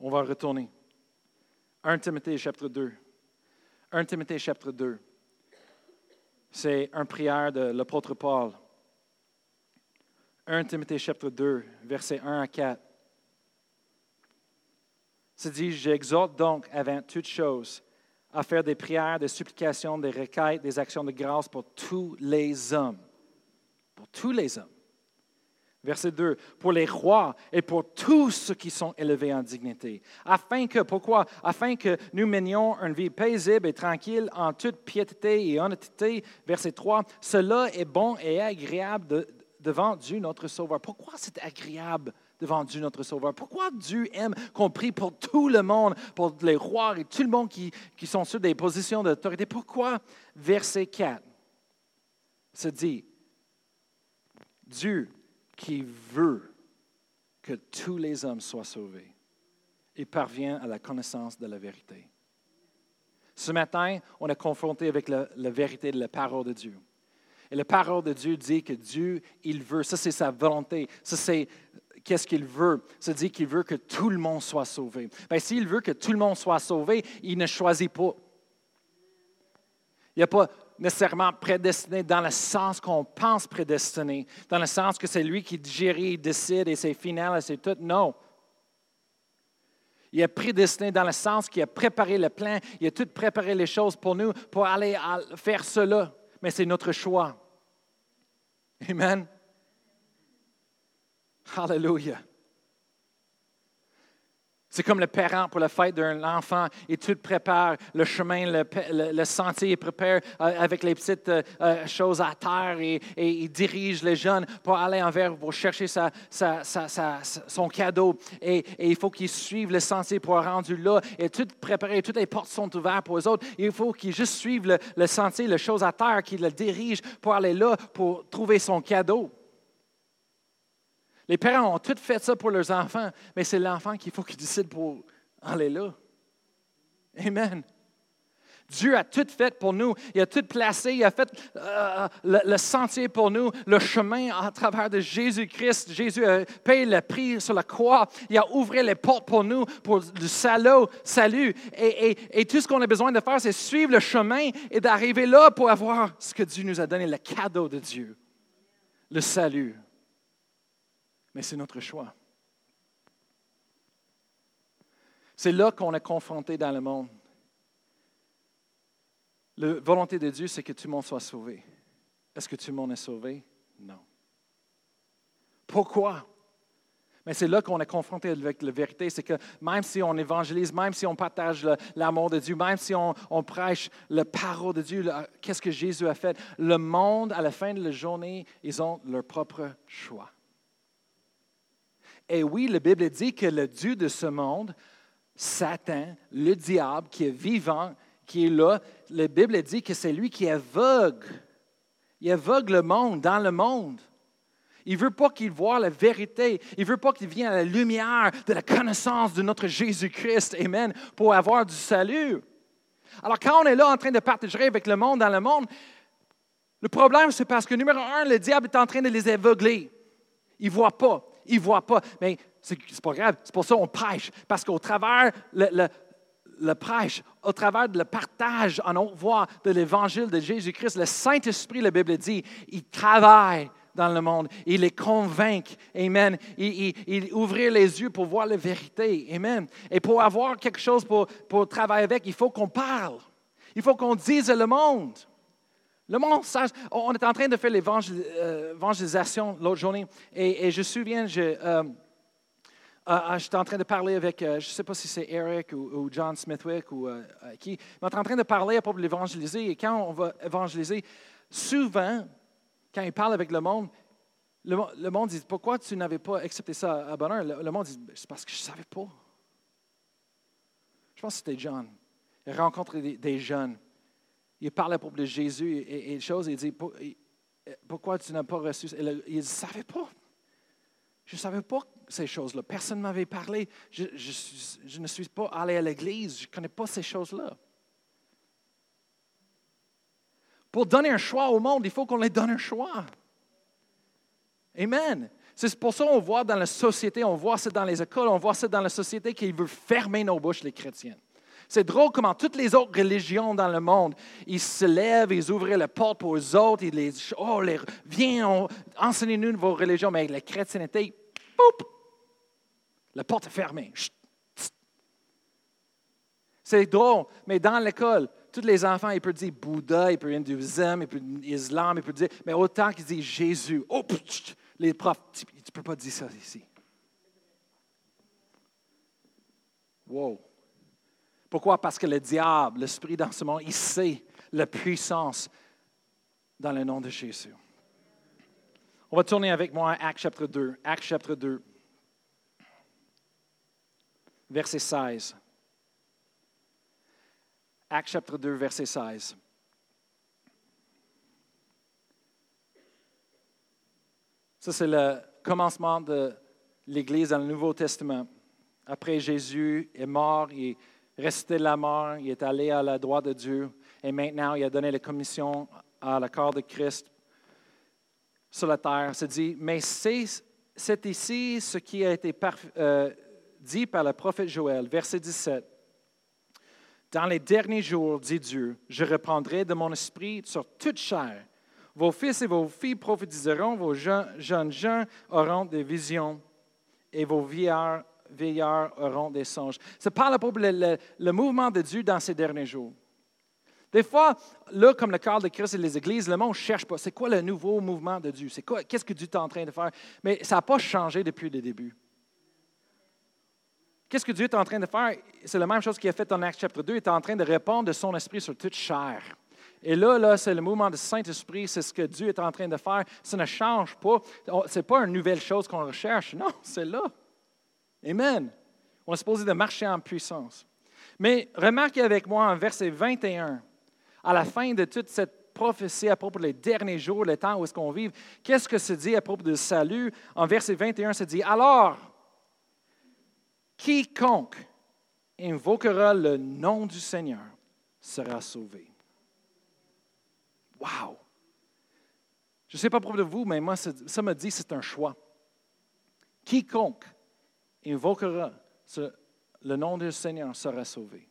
On va retourner. 1 Timothée chapitre 2. 1 Timothée chapitre 2. C'est une prière de l'apôtre Paul. 1 Timothée chapitre 2, versets 1 à 4. C'est dit, j'exhorte donc avant toute chose à faire des prières, des supplications, des requêtes, des actions de grâce pour tous les hommes. Pour tous les hommes. Verset 2, pour les rois et pour tous ceux qui sont élevés en dignité. Afin que, pourquoi? Afin que nous menions une vie paisible et tranquille en toute piété et honnêteté. Verset 3, cela est bon et agréable devant Dieu notre Sauveur. Pourquoi c'est agréable devant Dieu notre Sauveur? Pourquoi Dieu aime qu'on prie pour tout le monde, pour les rois et tout le monde qui, qui sont sur des positions d'autorité? Pourquoi? Verset 4 se dit, Dieu qui veut que tous les hommes soient sauvés et parvient à la connaissance de la vérité. Ce matin, on est confronté avec la, vérité de la parole de Dieu. Et la parole de Dieu dit que Dieu, il veut, ça c'est sa volonté, ça c'est qu'est-ce qu'il veut? Ça dit qu'il veut que tout le monde soit sauvé. Bien, s'il veut que tout le monde soit sauvé, il ne choisit pas. Il n'y a pas nécessairement prédestiné dans le sens qu'on pense prédestiné, dans le sens que c'est lui qui il décide et c'est final et c'est tout. Non. Il est prédestiné dans le sens qu'il a préparé le plan, il a tout préparé les choses pour nous pour aller faire cela. Mais c'est notre choix. Amen. Hallelujah. C'est comme le parent pour la fête d'un enfant. Et tout prépare le chemin, le, sentier, il prépare euh, avec les petites euh, euh, choses à terre et, il dirige les jeunes pour aller envers, pour chercher son cadeau. Et, il faut qu'ils suivent le sentier pour rendu là. Et tout préparé, toutes les portes sont ouvertes pour les autres. Il faut qu'ils juste suivent le, le sentier, les choses à terre, qu'ils le dirigent pour aller là, pour trouver son cadeau. Les parents ont tout fait ça pour leurs enfants, mais c'est l'enfant qu'il faut qu'il décide pour aller là. Amen. Dieu a tout fait pour nous. Il a tout placé. Il a fait euh, le, sentier pour nous, le chemin à travers de Jésus-Christ. Jésus a payé le prix sur la croix. Il a ouvert les portes pour nous, pour le salut. salut. Et tout ce qu'on a besoin de faire, c'est suivre le chemin et d'arriver là pour avoir ce que Dieu nous a donné, le cadeau de Dieu, le salut mais c'est notre choix. C'est là qu'on est confronté dans le monde. La volonté de Dieu, c'est que tout le monde soit sauvé. Est-ce que tout le monde est sauvé? Non. Pourquoi? Mais c'est là qu'on est confronté avec la vérité, c'est que même si on évangélise, même si on partage l'amour de Dieu, même si on, prêche la parole de Dieu, qu'est-ce que Jésus a fait, le monde, à la fin de la journée, ils ont leur propre choix. Et oui, la Bible dit que le Dieu de ce monde, Satan, le diable qui est vivant, qui est là, la Bible dit que c'est lui qui aveugle. Il aveugle le monde, dans le monde. Il ne veut pas qu'il voit la vérité. Il ne veut pas qu'il vienne à la lumière de la connaissance de notre Jésus-Christ. Amen. Pour avoir du salut. Alors, quand on est là en train de partager avec le monde dans le monde, le problème, c'est parce que, numéro un, le diable est en train de les aveugler. Il ne voit pas ils ne voient pas. Mais c'est pas grave, c'est pour ça qu'on prêche. Parce qu'au travers le, le, prêche, au travers le partage en haute voix de l'évangile de Jésus-Christ, le Saint-Esprit, la Bible dit, il travaille dans le monde. Il les convainc. Amen. Il, il, ouvrir les yeux pour voir la vérité. Amen. Et pour avoir quelque chose pour, pour travailler avec, il faut qu'on parle. Il faut qu'on dise le monde. Le sache. On est en train de faire l'évangélisation l'autre journée. Et, je me souviens, je, euh, euh, j'étais en train de parler avec, je ne sais pas si c'est Eric ou, John Smithwick ou qui, mais on est en train de parler à propos de l'évangéliser. Et quand on va évangéliser, souvent, quand il parle avec le monde, le, monde dit Pourquoi tu n'avais pas accepté ça à bonheur le, le monde dit C'est parce que je ne savais pas. Je pense que c'était John. Il rencontre des, jeunes. Il parle à propos de Jésus et, et, choses. Il dit Pourquoi tu n'as pas reçu? Ça Il ne savait pas. Je ne savais pas ces choses-là. Personne ne m'avait parlé. Je, je, ne suis pas allé à l'église. Je ne connais pas ces choses-là. Pour donner un choix au monde, il faut qu'on les donne un choix. Amen. C'est pour ça qu'on voit dans la société, on voit ça dans les écoles, on voit ça dans la société qu'il veut fermer nos bouches, les chrétiens. C'est drôle comment toutes les autres religions dans le monde, ils se lèvent, ils ouvrent la porte pour eux autres, ils les, oh, les, viens, enseignez-nous vos religions, mais la chrétienté, poup, la porte est fermée. C'est drôle, mais dans l'école, tous les enfants, ils peuvent dire Bouddha, ils peuvent dire hindouisme, ils peuvent dire islam, ils peuvent dire, mais autant qu'ils disent Jésus, oh, les profs, tu ne peux pas dire ça ici. Wow. Pourquoi? Parce que le diable, l'esprit dans ce monde, il sait la puissance dans le nom de Jésus. On va tourner avec moi à Acte chapitre 2. Acte chapitre 2, verset 16. Acte chapitre 2, verset 16. Ça, c'est le commencement de l'Église dans le Nouveau Testament. Après Jésus est mort, il resté la mort, il est allé à la droite de Dieu, et maintenant il a donné la commission à la corps de Christ sur la terre. C'est dit, mais c'est ici ce qui a été euh, dit par le prophète Joël, verset 17. Dans les derniers jours, dit Dieu, je reprendrai de mon esprit sur toute chair vos fils et vos filles prophétiseront, vos jeunes gens auront des visions et vos vieillards, auront des songes. Ça parle à propos le, le, mouvement de Dieu dans ces derniers jours. Des fois, là, comme le corps de Christ et les églises, le monde ne cherche pas. C'est quoi le nouveau mouvement de Dieu? C'est quoi, qu'est-ce que Dieu est en train de faire? Mais ça n'a pas changé depuis le début. Qu'est-ce que Dieu est en train de faire? C'est la même chose qu'il a fait en Acte chapitre 2. Il est en train de répondre de son esprit sur toute chair. Et là, là c'est le mouvement du Saint-Esprit, c'est ce que Dieu est en train de faire. Ça ne change pas. Ce n'est pas une nouvelle chose qu'on recherche. Non, c'est là. Amen. On est supposé de marcher en puissance. Mais remarquez avec moi en verset 21, à la fin de toute cette prophétie à propos des derniers jours, le temps où est-ce qu'on vit, qu'est-ce que se dit à propos du salut? En verset 21, se dit, alors, quiconque invoquera le nom du Seigneur sera sauvé. Wow! Je ne sais pas pour de vous, mais moi, ça me dit c'est un choix. Quiconque invoquera le nom du Seigneur sera sauvé.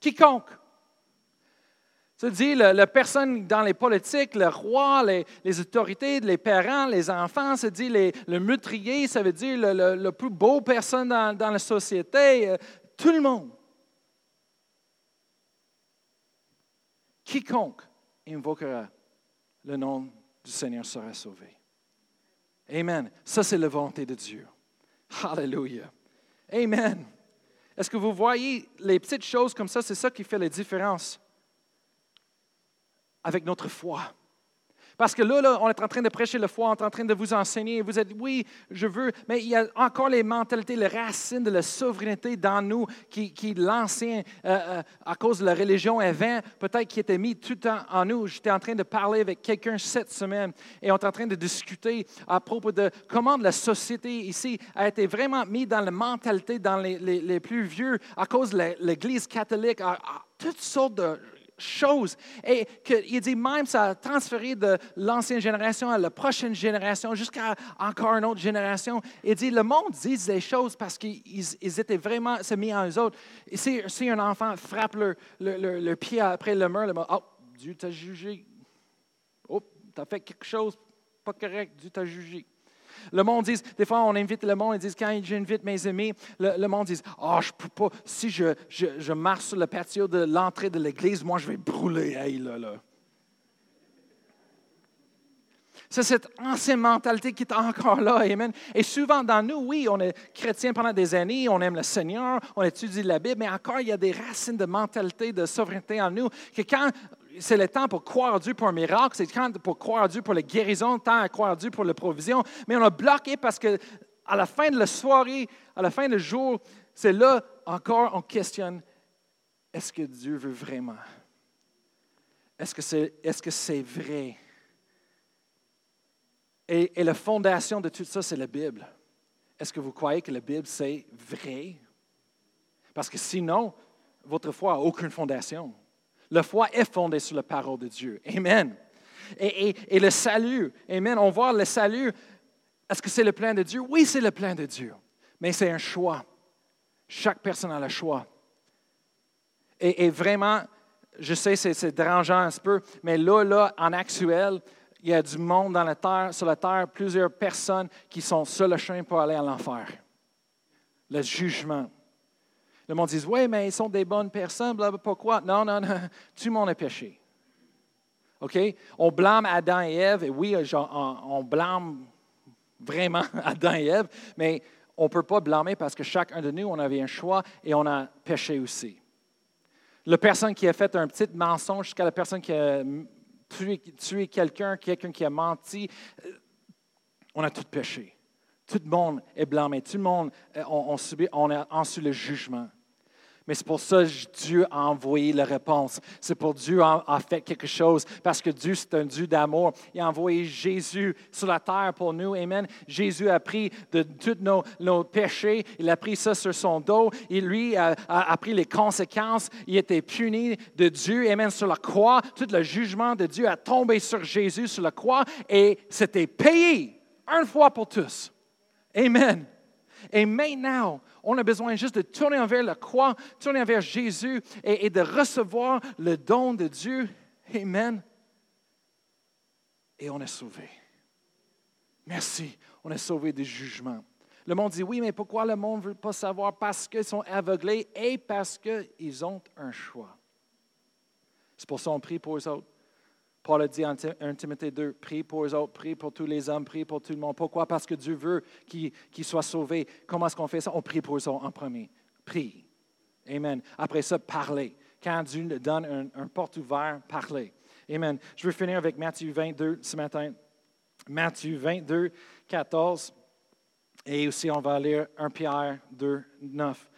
Quiconque. Ça dit la, personne dans les politiques, le roi, les, autorités, les parents, les enfants, ça dit le meurtrier, ça veut dire le, plus beau personne dans, dans la société, euh, tout le monde. Quiconque invoquera le nom du Seigneur sera sauvé. Amen. Ça, c'est la volonté de Dieu. Hallelujah. Amen. Est-ce que vous voyez les petites choses comme ça? C'est ça qui fait la différence avec notre foi. Parce que là, on est en train de prêcher le foi, on est en train de vous enseigner. Vous êtes, oui, je veux, mais il y a encore les mentalités, les racines de la souveraineté dans nous qui, l'ancien, euh, euh, à cause de la religion avant, peut-être qui était mis tout temps en nous. J'étais en train de parler avec quelqu'un cette semaine et on est en train de discuter à propos de comment la société ici a été vraiment mise dans la mentalité, dans les, les, plus vieux, à cause de l'Église catholique, à toutes sortes de chose. Et il dit même ça a transféré de l'ancienne génération à la prochaine génération, jusqu'à encore une autre génération. Il dit le monde dit des choses parce qu'ils étaient vraiment se mis en eux autres. Si, un enfant frappe le, pied après le mur, le oh, Dieu t'a jugé. Oh, t'as fait quelque chose pas correct, Dieu t'a jugé. Le monde dit, des fois, on invite le monde, ils disent, quand j'invite mes amis, le, monde dit, oh, je peux pas, si je, je, marche sur le patio de l'entrée de l'église, moi, je vais brûler. Hey, là, là. C'est cette ancienne mentalité qui est encore là. Amen. Et souvent dans nous, oui, on est chrétien pendant des années, on aime le Seigneur, on étudie la Bible, mais encore il y a des racines de mentalité, de souveraineté en nous, que quand c'est le temps pour croire Dieu pour un miracle, c'est quand pour croire Dieu pour la guérison, le temps à croire Dieu pour la provision, mais on a bloqué parce que à la fin de la soirée, à la fin du jour, c'est là encore on questionne est-ce que Dieu veut vraiment? Est-ce que c'est est -ce c'est vrai? Et, la fondation de tout ça, c'est la Bible. Est-ce que vous croyez que la Bible, c'est vrai? Parce que sinon, votre foi n'a aucune fondation. La foi est fondée sur la parole de Dieu. Amen. Et, le salut, Amen, on voit le salut. Est-ce que c'est le plan de Dieu? Oui, c'est le plan de Dieu. Mais c'est un choix. Chaque personne a le choix. Et, et vraiment, je sais, c'est dérangeant un peu, mais là, là, en actuel, il y a du monde dans la terre, sur la terre, plusieurs personnes qui sont sur le chemin pour aller à l'enfer. Le jugement. Le monde dit Oui, mais ils sont des bonnes personnes, pourquoi Non, non, non, tout le monde est péché. OK? On blâme Adam et Ève, et oui, on blâme vraiment Adam et Ève, mais on ne peut pas blâmer parce que chacun de nous, on avait un choix et on a péché aussi. La personne qui a fait un petit mensonge jusqu'à la personne qui a tuer, quelqu'un, quelqu'un qui a menti, euh, on a tout péché. Tout le monde est blâmé. Tout le monde, euh, on, subit, on a reçu le jugement. Mais c'est pour ça que Dieu a envoyé la réponse. C'est pour Dieu a, a, fait quelque chose. Parce que Dieu, c'est un Dieu d'amour. Il a envoyé Jésus sur la terre pour nous. Amen. Jésus a pris de tous nos, nos, péchés. Il a pris ça sur son dos. Et lui a, a, pris les conséquences. Il était puni de Dieu. Amen. Sur la croix. Tout le jugement de Dieu a tombé sur Jésus sur la croix. Et c'était payé. Une fois pour tous. Amen. Et maintenant, on a besoin juste de tourner vers la croix, tourner vers Jésus et, de recevoir le don de Dieu. Amen. Et on est sauvé. Merci, on est sauvé du jugement. Le monde dit oui, mais pourquoi le monde ne veut pas savoir? Parce qu'ils sont aveuglés et parce qu'ils ont un choix. C'est pour ça qu'on prie pour eux autres. Paul a dit en 1 Timothée 2, prie pour eux autres, prie pour tous les hommes, prie pour tout le monde. Pourquoi? Parce que Dieu veut qu'ils soient sauvés. Comment est-ce qu'on fait ça? On prie pour eux en premier. Prie. Amen. Après ça, parlez. Quand Dieu donne un, porte ouvert, parlez. Amen. Je veux finir avec Matthieu 22 ce matin. Matthieu 22, 14. Et aussi, on va lire 1 Pierre 2, 9.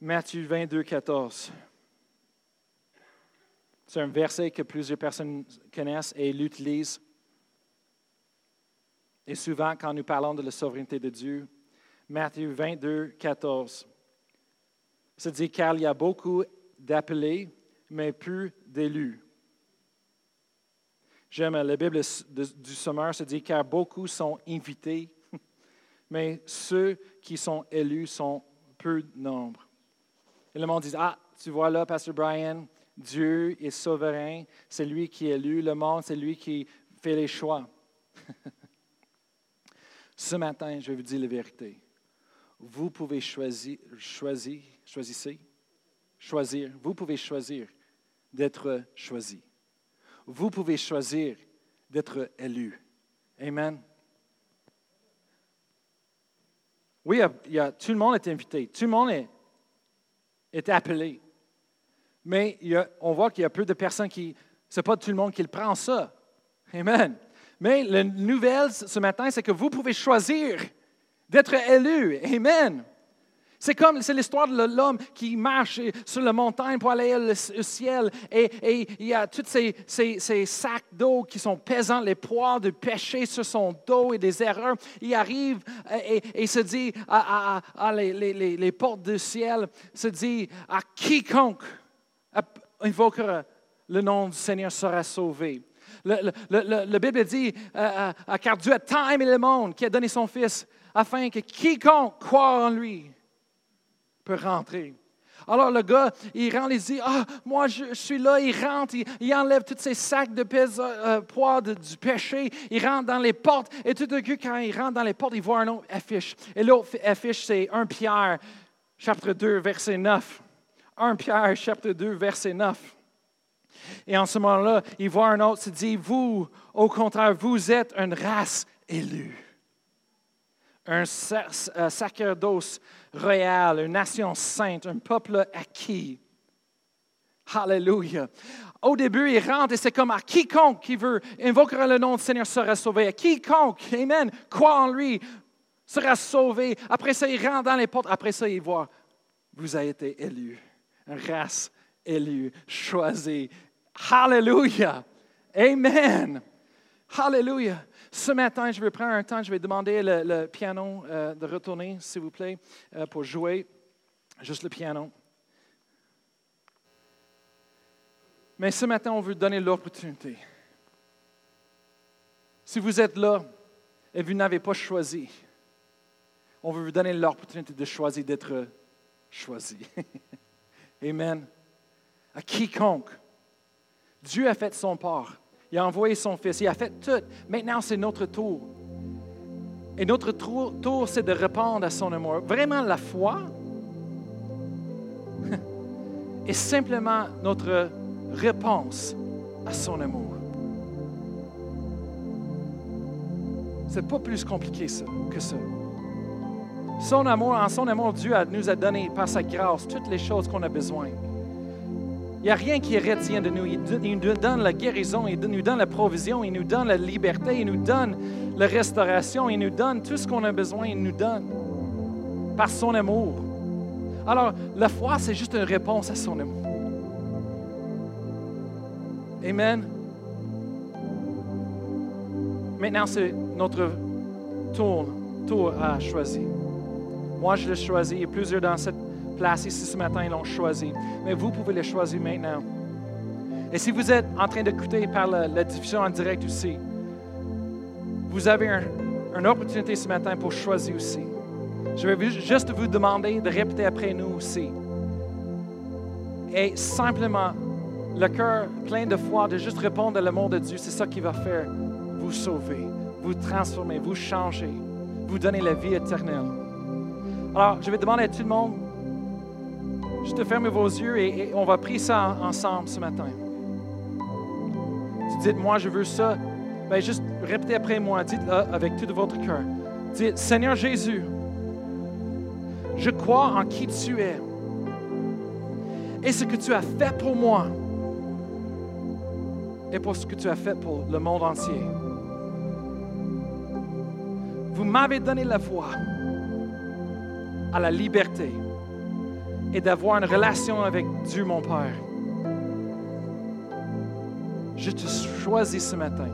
Matthieu 22, 14. C'est un verset que plusieurs personnes connaissent et l'utilisent. Et souvent, quand nous parlons de la souveraineté de Dieu, Matthieu 22, 14, se dit car il y a beaucoup d'appelés, mais peu d'élus. J'aime la Bible du Sommeur se dit car beaucoup sont invités, mais ceux qui sont élus sont peu de nombre. Et le monde dit Ah, tu vois là, Pasteur Brian, Dieu est souverain, c'est lui qui élu le monde, c'est lui qui fait les choix. Ce matin, je vous dire la vérité. Vous pouvez choisir, choisir, choisissez, choisir. Vous pouvez choisir d'être choisi. Vous pouvez choisir d'être élu. Amen. Oui, tout le monde est invité. Tout le monde est appelé. Mais on voit qu'il y a peu de personnes qui. Ce n'est pas tout le monde qui le prend ça. Amen. Mais la nouvelle ce matin, c'est que vous pouvez choisir d'être élu. Amen. C'est comme, c'est l'histoire de l'homme qui marche sur la montagne pour aller au ciel et, il y a tous ces, ces, sacs d'eau qui sont pesants, les poids de péché sur son dos et des erreurs. Il arrive et, et se dit à, les, les, les portes du ciel, se dit à quiconque invoquera le nom du Seigneur sera sauvé. Le, Bible dit, euh, euh, car Dieu a tant aimé le monde qu'il a donné son Fils, afin que quiconque croit en lui peut rentrer. Alors le gars, il rentre, il dit, ah, moi je, suis là, il rentre, il, enlève tous ses sacs de euh, poids du péché, il rentre dans les portes, et tout de coup, quand il rentre dans les portes, il voit un autre affiche. Et l'autre affiche, c'est 1 Pierre, chapitre 2, verset 9. 1 Pierre chapitre 2, verset 9. Et en ce moment-là, il voit un autre, il dit, vous, au contraire, vous êtes une race élue, un sacerdoce royal, une nation sainte, un peuple acquis. Alléluia. Au début, il rentre et c'est comme à quiconque qui veut invoquer le nom du Seigneur sera sauvé. À quiconque, Amen, croit en lui, sera sauvé. Après ça, il rentre dans les portes. Après ça, il voit, vous avez été élu, race élue, choisie. Alléluia. Amen. Alléluia. Ce matin, je vais prendre un temps, je vais demander le, piano euh, de retourner, s'il vous plaît, euh, pour jouer. Juste le piano. Mais ce matin, on veut donner l'opportunité. Si vous êtes là et vous n'avez pas choisi, on veut vous donner l'opportunité de choisir d'être choisi. Amen. À quiconque. Dieu a fait son part. Il a envoyé son Fils. Il a fait tout. Maintenant, c'est notre tour. Et notre tour, c'est de répondre à son amour. Vraiment, la foi est simplement notre réponse à son amour. C'est pas plus compliqué que ça. Son amour, en son amour, Dieu nous a donné par sa grâce toutes les choses qu'on a besoin. Il n'y a rien qui retient de nous. Il nous donne la guérison, il nous donne la provision, il nous donne la liberté, il nous donne la restauration, il nous donne tout ce qu'on a besoin, il nous donne par son amour. Alors, la foi, c'est juste une réponse à son amour. Amen. Maintenant, c'est notre tour, tour à choisir. Moi, je l'ai choisi et plusieurs dans cette place ici ce matin l'ont choisi. Mais vous pouvez le choisir maintenant. Et si vous êtes en train d'écouter par la, diffusion en direct aussi, vous avez une opportunité ce matin pour choisir aussi. Je vais juste vous demander de répéter après nous aussi. Et simplement, le cœur plein de foi, de juste répondre à l'amour de Dieu, c'est ça qui va faire vous sauver, vous transformer, vous changer, vous donner la vie éternelle. Alors, je vais demander à tout le monde Juste fermez vos yeux et, on va prier ça ensemble ce matin. dites, moi, je veux ça. Bien, juste répétez après moi. Dites-le avec tout votre cœur. Dites, Seigneur Jésus, je crois en qui tu es et ce que tu as fait pour moi et pour ce que tu as fait pour le monde entier. Vous m'avez donné la foi à la liberté et d'avoir une relation avec Dieu, mon Père. Je te choisis ce matin.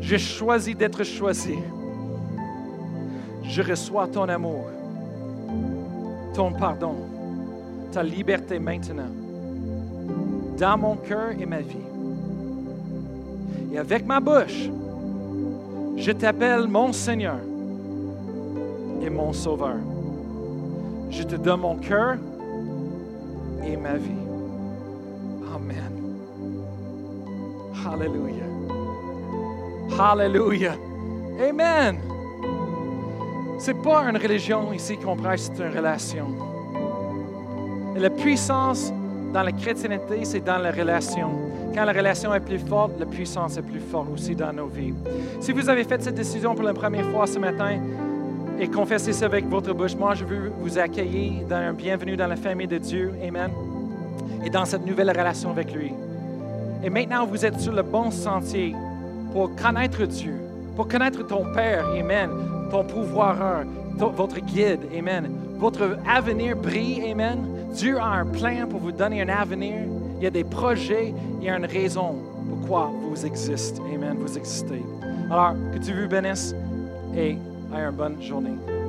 J'ai choisi d'être choisi. Je reçois ton amour, ton pardon, ta liberté maintenant, dans mon cœur et ma vie. Et avec ma bouche, je t'appelle mon Seigneur et mon Sauveur. Je te donne mon cœur et ma vie. Amen. Hallelujah. Hallelujah. Amen. C'est pas une religion ici qu'on prêche, c'est une relation. Et la puissance dans la chrétienté, c'est dans la relation. Quand la relation est plus forte, la puissance est plus forte aussi dans nos vies. Si vous avez fait cette décision pour la première fois ce matin, et confessez ça avec votre bouche. Moi, je veux vous accueillir dans un bienvenue dans la famille de Dieu. Amen. Et dans cette nouvelle relation avec lui. Et maintenant, vous êtes sur le bon sentier pour connaître Dieu, pour connaître ton Père. Amen. Ton pouvoir, votre guide. Amen. Votre avenir brille. Amen. Dieu a un plan pour vous donner un avenir. Il y a des projets. Il y a une raison pourquoi vous existez. Amen. Vous existez. Alors, que Dieu vous bénisse et une bonne journée.